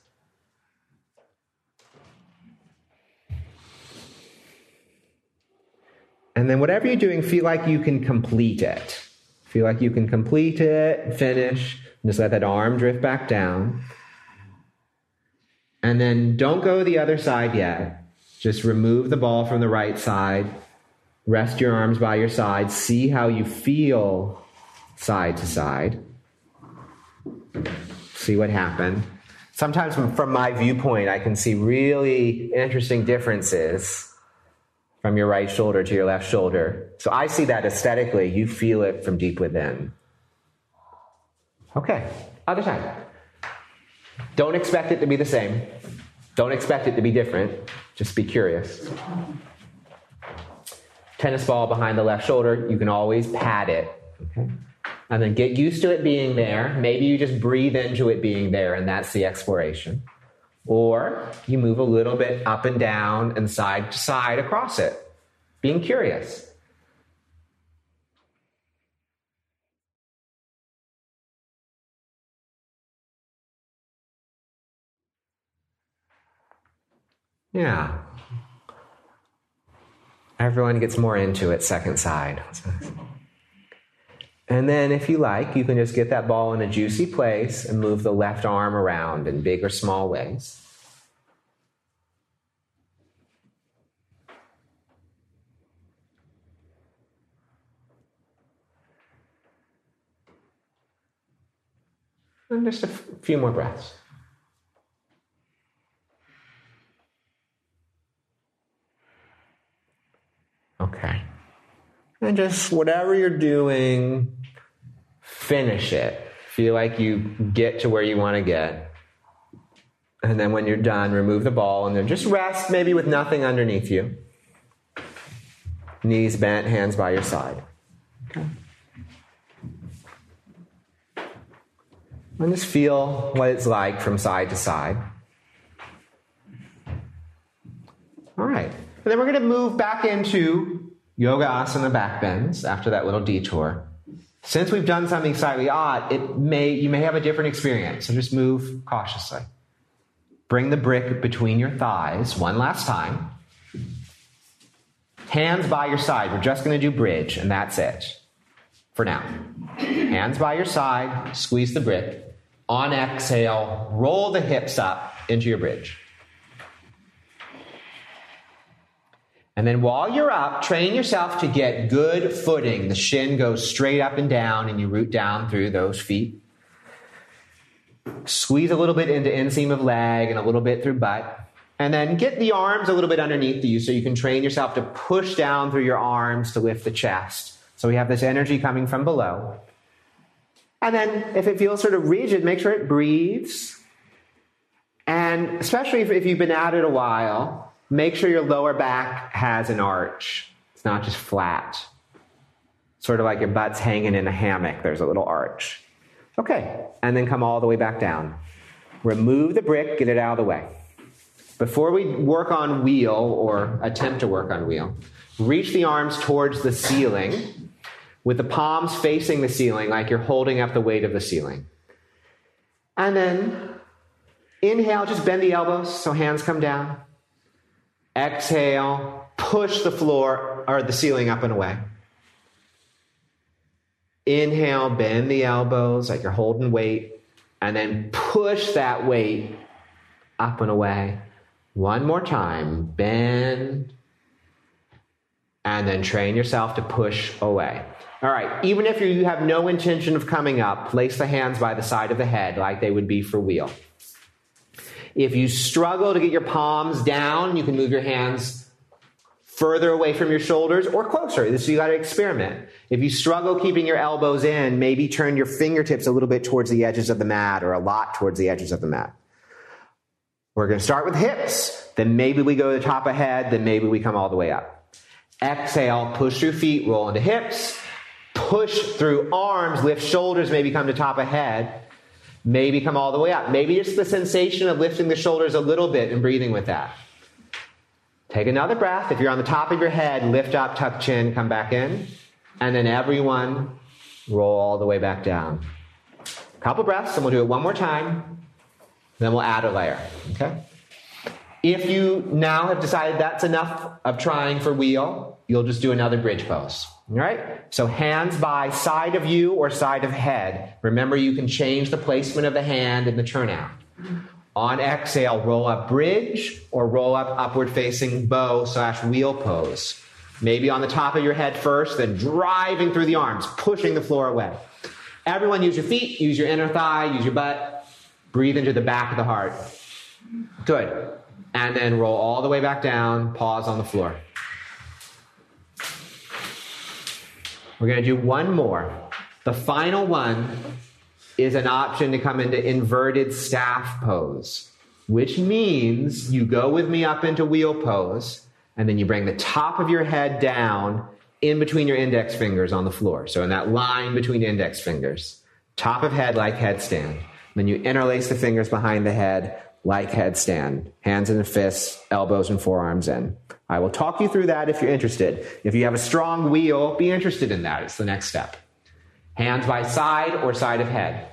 [SPEAKER 1] And then whatever you're doing, feel like you can complete it. Feel like you can complete it, finish, just let that arm drift back down. And then don't go the other side yet. Just remove the ball from the right side. Rest your arms by your side. See how you feel side to side. See what happened. Sometimes, from my viewpoint, I can see really interesting differences from your right shoulder to your left shoulder. So I see that aesthetically. You feel it from deep within. Okay, other side. Don't expect it to be the same. Don't expect it to be different. Just be curious. Tennis ball behind the left shoulder, you can always pad it. Okay? And then get used to it being there. Maybe you just breathe into it being there, and that's the exploration. Or you move a little bit up and down and side to side across it, being curious. Yeah. Everyone gets more into it second side. And then, if you like, you can just get that ball in a juicy place and move the left arm around in big or small ways. And just a f- few more breaths. Okay. And just whatever you're doing, finish it. Feel like you get to where you want to get. And then when you're done, remove the ball and then just rest, maybe with nothing underneath you. Knees bent, hands by your side. Okay. And just feel what it's like from side to side. All right. And then we're going to move back into yoga asana back bends after that little detour. Since we've done something slightly odd, it may you may have a different experience. So just move cautiously. Bring the brick between your thighs one last time. Hands by your side. We're just going to do bridge, and that's it for now. Hands by your side, squeeze the brick. On exhale, roll the hips up into your bridge. And then while you're up, train yourself to get good footing. The shin goes straight up and down, and you root down through those feet. Squeeze a little bit into inseam of leg and a little bit through butt. And then get the arms a little bit underneath you so you can train yourself to push down through your arms to lift the chest. So we have this energy coming from below. And then if it feels sort of rigid, make sure it breathes. And especially if, if you've been at it a while, Make sure your lower back has an arch. It's not just flat. Sort of like your butt's hanging in a hammock, there's a little arch. Okay, and then come all the way back down. Remove the brick, get it out of the way. Before we work on wheel or attempt to work on wheel, reach the arms towards the ceiling with the palms facing the ceiling like you're holding up the weight of the ceiling. And then inhale, just bend the elbows so hands come down. Exhale, push the floor or the ceiling up and away. Inhale, bend the elbows like you're holding weight, and then push that weight up and away. One more time, bend, and then train yourself to push away. All right, even if you have no intention of coming up, place the hands by the side of the head like they would be for wheel. If you struggle to get your palms down, you can move your hands further away from your shoulders or closer. So you got to experiment. If you struggle keeping your elbows in, maybe turn your fingertips a little bit towards the edges of the mat or a lot towards the edges of the mat. We're going to start with hips. Then maybe we go to the top of head. Then maybe we come all the way up. Exhale, push through feet, roll into hips. Push through arms, lift shoulders, maybe come to top of head. Maybe come all the way up. Maybe just the sensation of lifting the shoulders a little bit and breathing with that. Take another breath. If you're on the top of your head, lift up, tuck chin, come back in. And then everyone roll all the way back down. A couple breaths, and we'll do it one more time. Then we'll add a layer. Okay? If you now have decided that's enough of trying for wheel, you'll just do another bridge pose. All right? So hands by side of you or side of head. Remember, you can change the placement of the hand in the turnout. On exhale, roll up bridge or roll up upward facing bow slash wheel pose. Maybe on the top of your head first, then driving through the arms, pushing the floor away. Everyone use your feet, use your inner thigh, use your butt. Breathe into the back of the heart. Good. And then roll all the way back down, pause on the floor. We're going to do one more. The final one is an option to come into inverted staff pose, which means you go with me up into wheel pose, and then you bring the top of your head down in between your index fingers on the floor. So in that line between index fingers, top of head like headstand. Then you interlace the fingers behind the head like headstand, hands in a fist, elbows and forearms in. I will talk you through that if you're interested. If you have a strong wheel, be interested in that. It's the next step. Hands by side or side of head.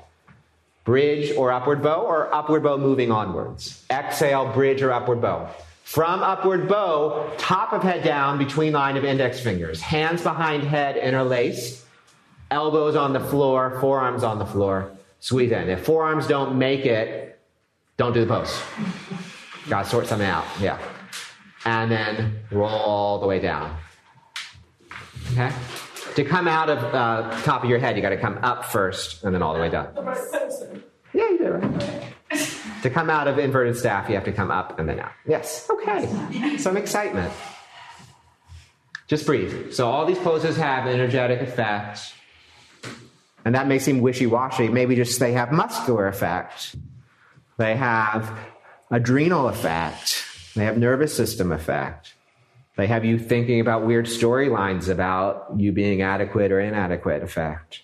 [SPEAKER 1] Bridge or upward bow or upward bow moving onwards. Exhale, bridge or upward bow. From upward bow, top of head down between line of index fingers. Hands behind head interlace. Elbows on the floor, forearms on the floor. Squeeze in. If forearms don't make it, don't do the pose. Gotta sort something out. Yeah and then roll all the way down. Okay? To come out of uh, top of your head, you got to come up first and then all the way down. Yeah, you did right. to come out of inverted staff, you have to come up and then out. Yes. Okay. Some excitement. Just breathe. So all these poses have energetic effects. And that may seem wishy washy. Maybe just they have muscular effect, they have adrenal effect, they have nervous system effect. They have you thinking about weird storylines about you being adequate or inadequate effect.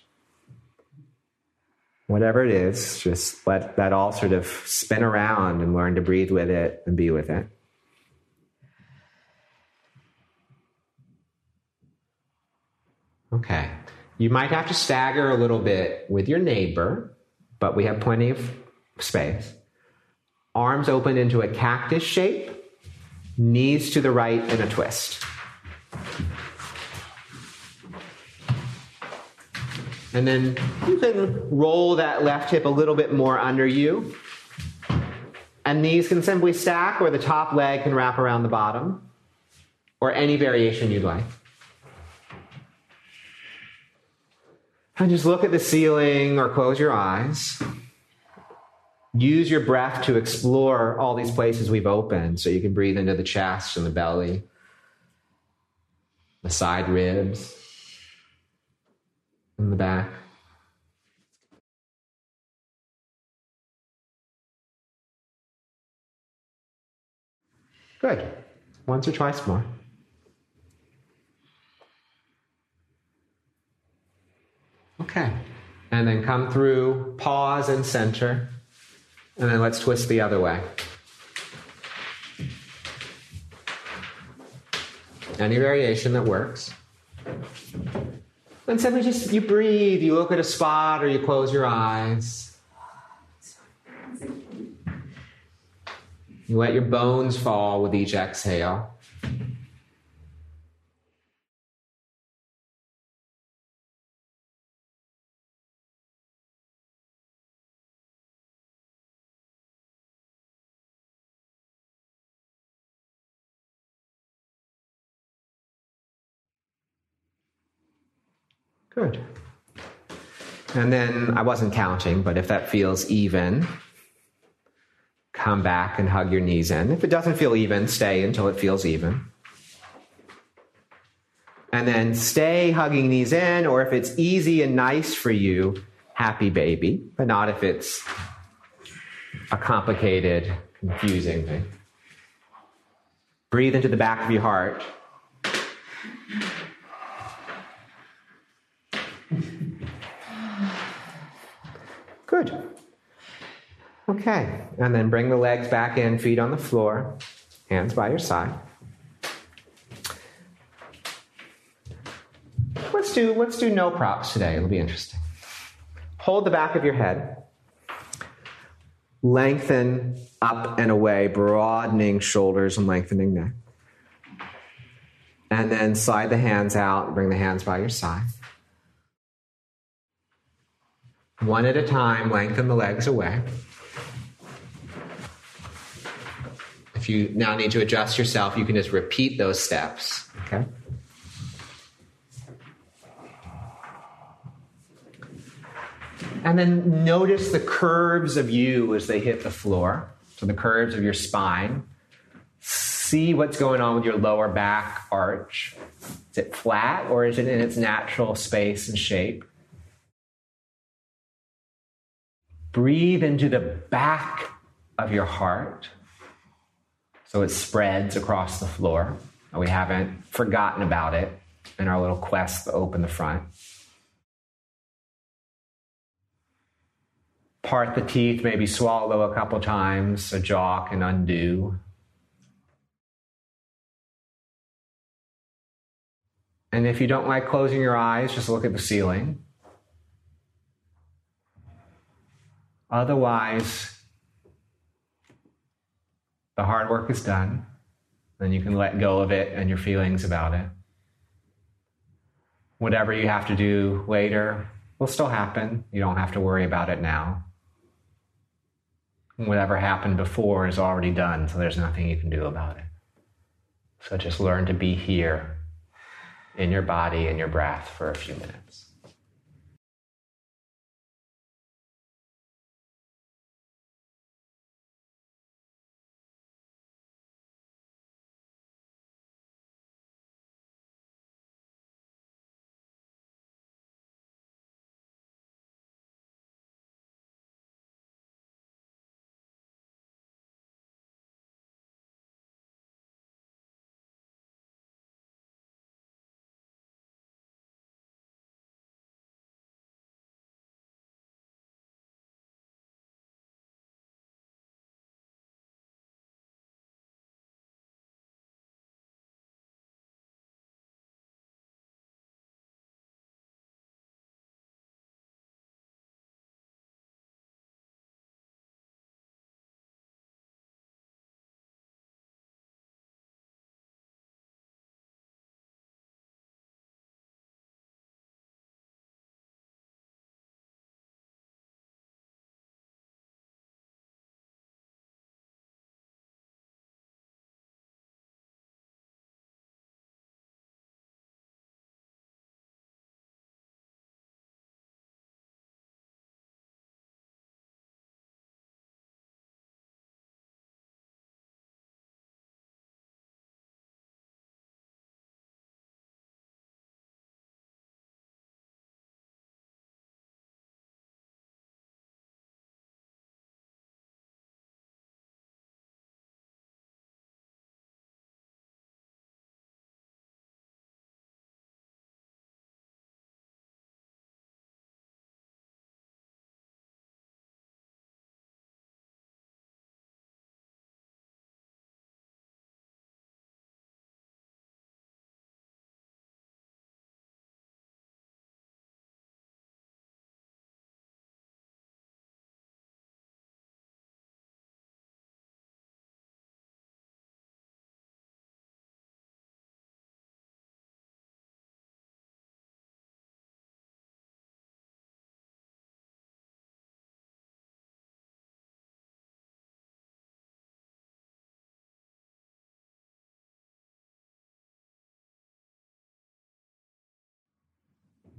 [SPEAKER 1] Whatever it is, just let that all sort of spin around and learn to breathe with it and be with it. Okay. You might have to stagger a little bit with your neighbor, but we have plenty of space. Arms open into a cactus shape, knees to the right in a twist. And then you can roll that left hip a little bit more under you. And these can simply stack, or the top leg can wrap around the bottom, or any variation you'd like. And just look at the ceiling or close your eyes. Use your breath to explore all these places we've opened so you can breathe into the chest and the belly, the side ribs, and the back. Good. Once or twice more. Okay. And then come through, pause and center. And then let's twist the other way. Any variation that works. And simply just you breathe, you look at a spot or you close your eyes. You let your bones fall with each exhale. Good. And then I wasn't counting, but if that feels even, come back and hug your knees in. If it doesn't feel even, stay until it feels even. And then stay hugging knees in, or if it's easy and nice for you, happy baby, but not if it's a complicated, confusing thing. Breathe into the back of your heart. Okay. And then bring the legs back in, feet on the floor, hands by your side. Let's do let's do no props today. It'll be interesting. Hold the back of your head. Lengthen up and away, broadening shoulders and lengthening neck. And then slide the hands out bring the hands by your side. One at a time, lengthen the legs away. If you now need to adjust yourself, you can just repeat those steps. Okay? And then notice the curves of you as they hit the floor. So the curves of your spine. See what's going on with your lower back arch. Is it flat or is it in its natural space and shape? Breathe into the back of your heart so it spreads across the floor. We haven't forgotten about it in our little quest to open the front. Part the teeth, maybe swallow a couple times, so jaw can undo. And if you don't like closing your eyes, just look at the ceiling. Otherwise, the hard work is done. Then you can let go of it and your feelings about it. Whatever you have to do later will still happen. You don't have to worry about it now. Whatever happened before is already done, so there's nothing you can do about it. So just learn to be here in your body and your breath for a few minutes.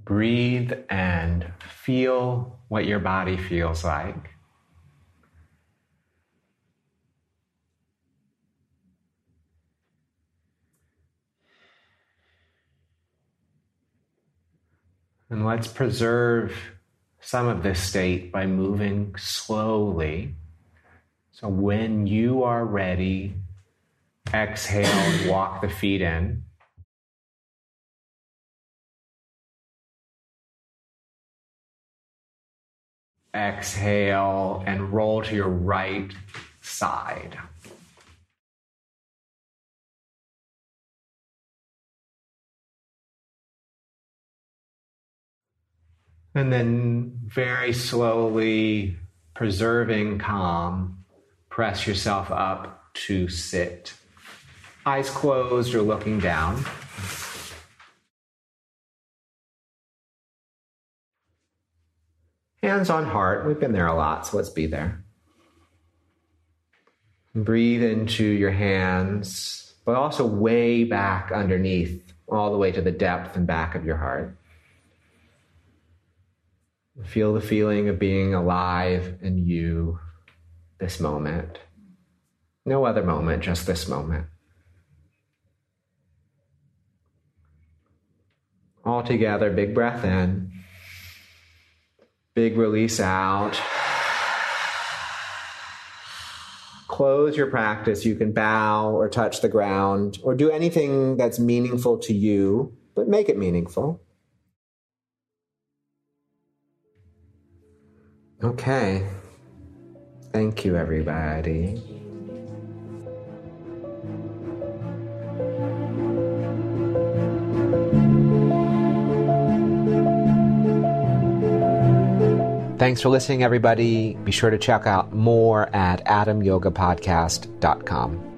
[SPEAKER 1] Breathe and feel what your body feels like. And let's preserve some of this state by moving slowly. So when you are ready, exhale walk the feet in. Exhale and roll to your right side. And then very slowly, preserving calm, press yourself up to sit. Eyes closed or looking down. Hands on heart. We've been there a lot, so let's be there. Breathe into your hands, but also way back underneath, all the way to the depth and back of your heart. Feel the feeling of being alive in you this moment. No other moment, just this moment. All together, big breath in, big release out. Close your practice. You can bow or touch the ground or do anything that's meaningful to you, but make it meaningful. Okay. Thank you, everybody. Thanks for listening, everybody. Be sure to check out more at adamyogapodcast.com.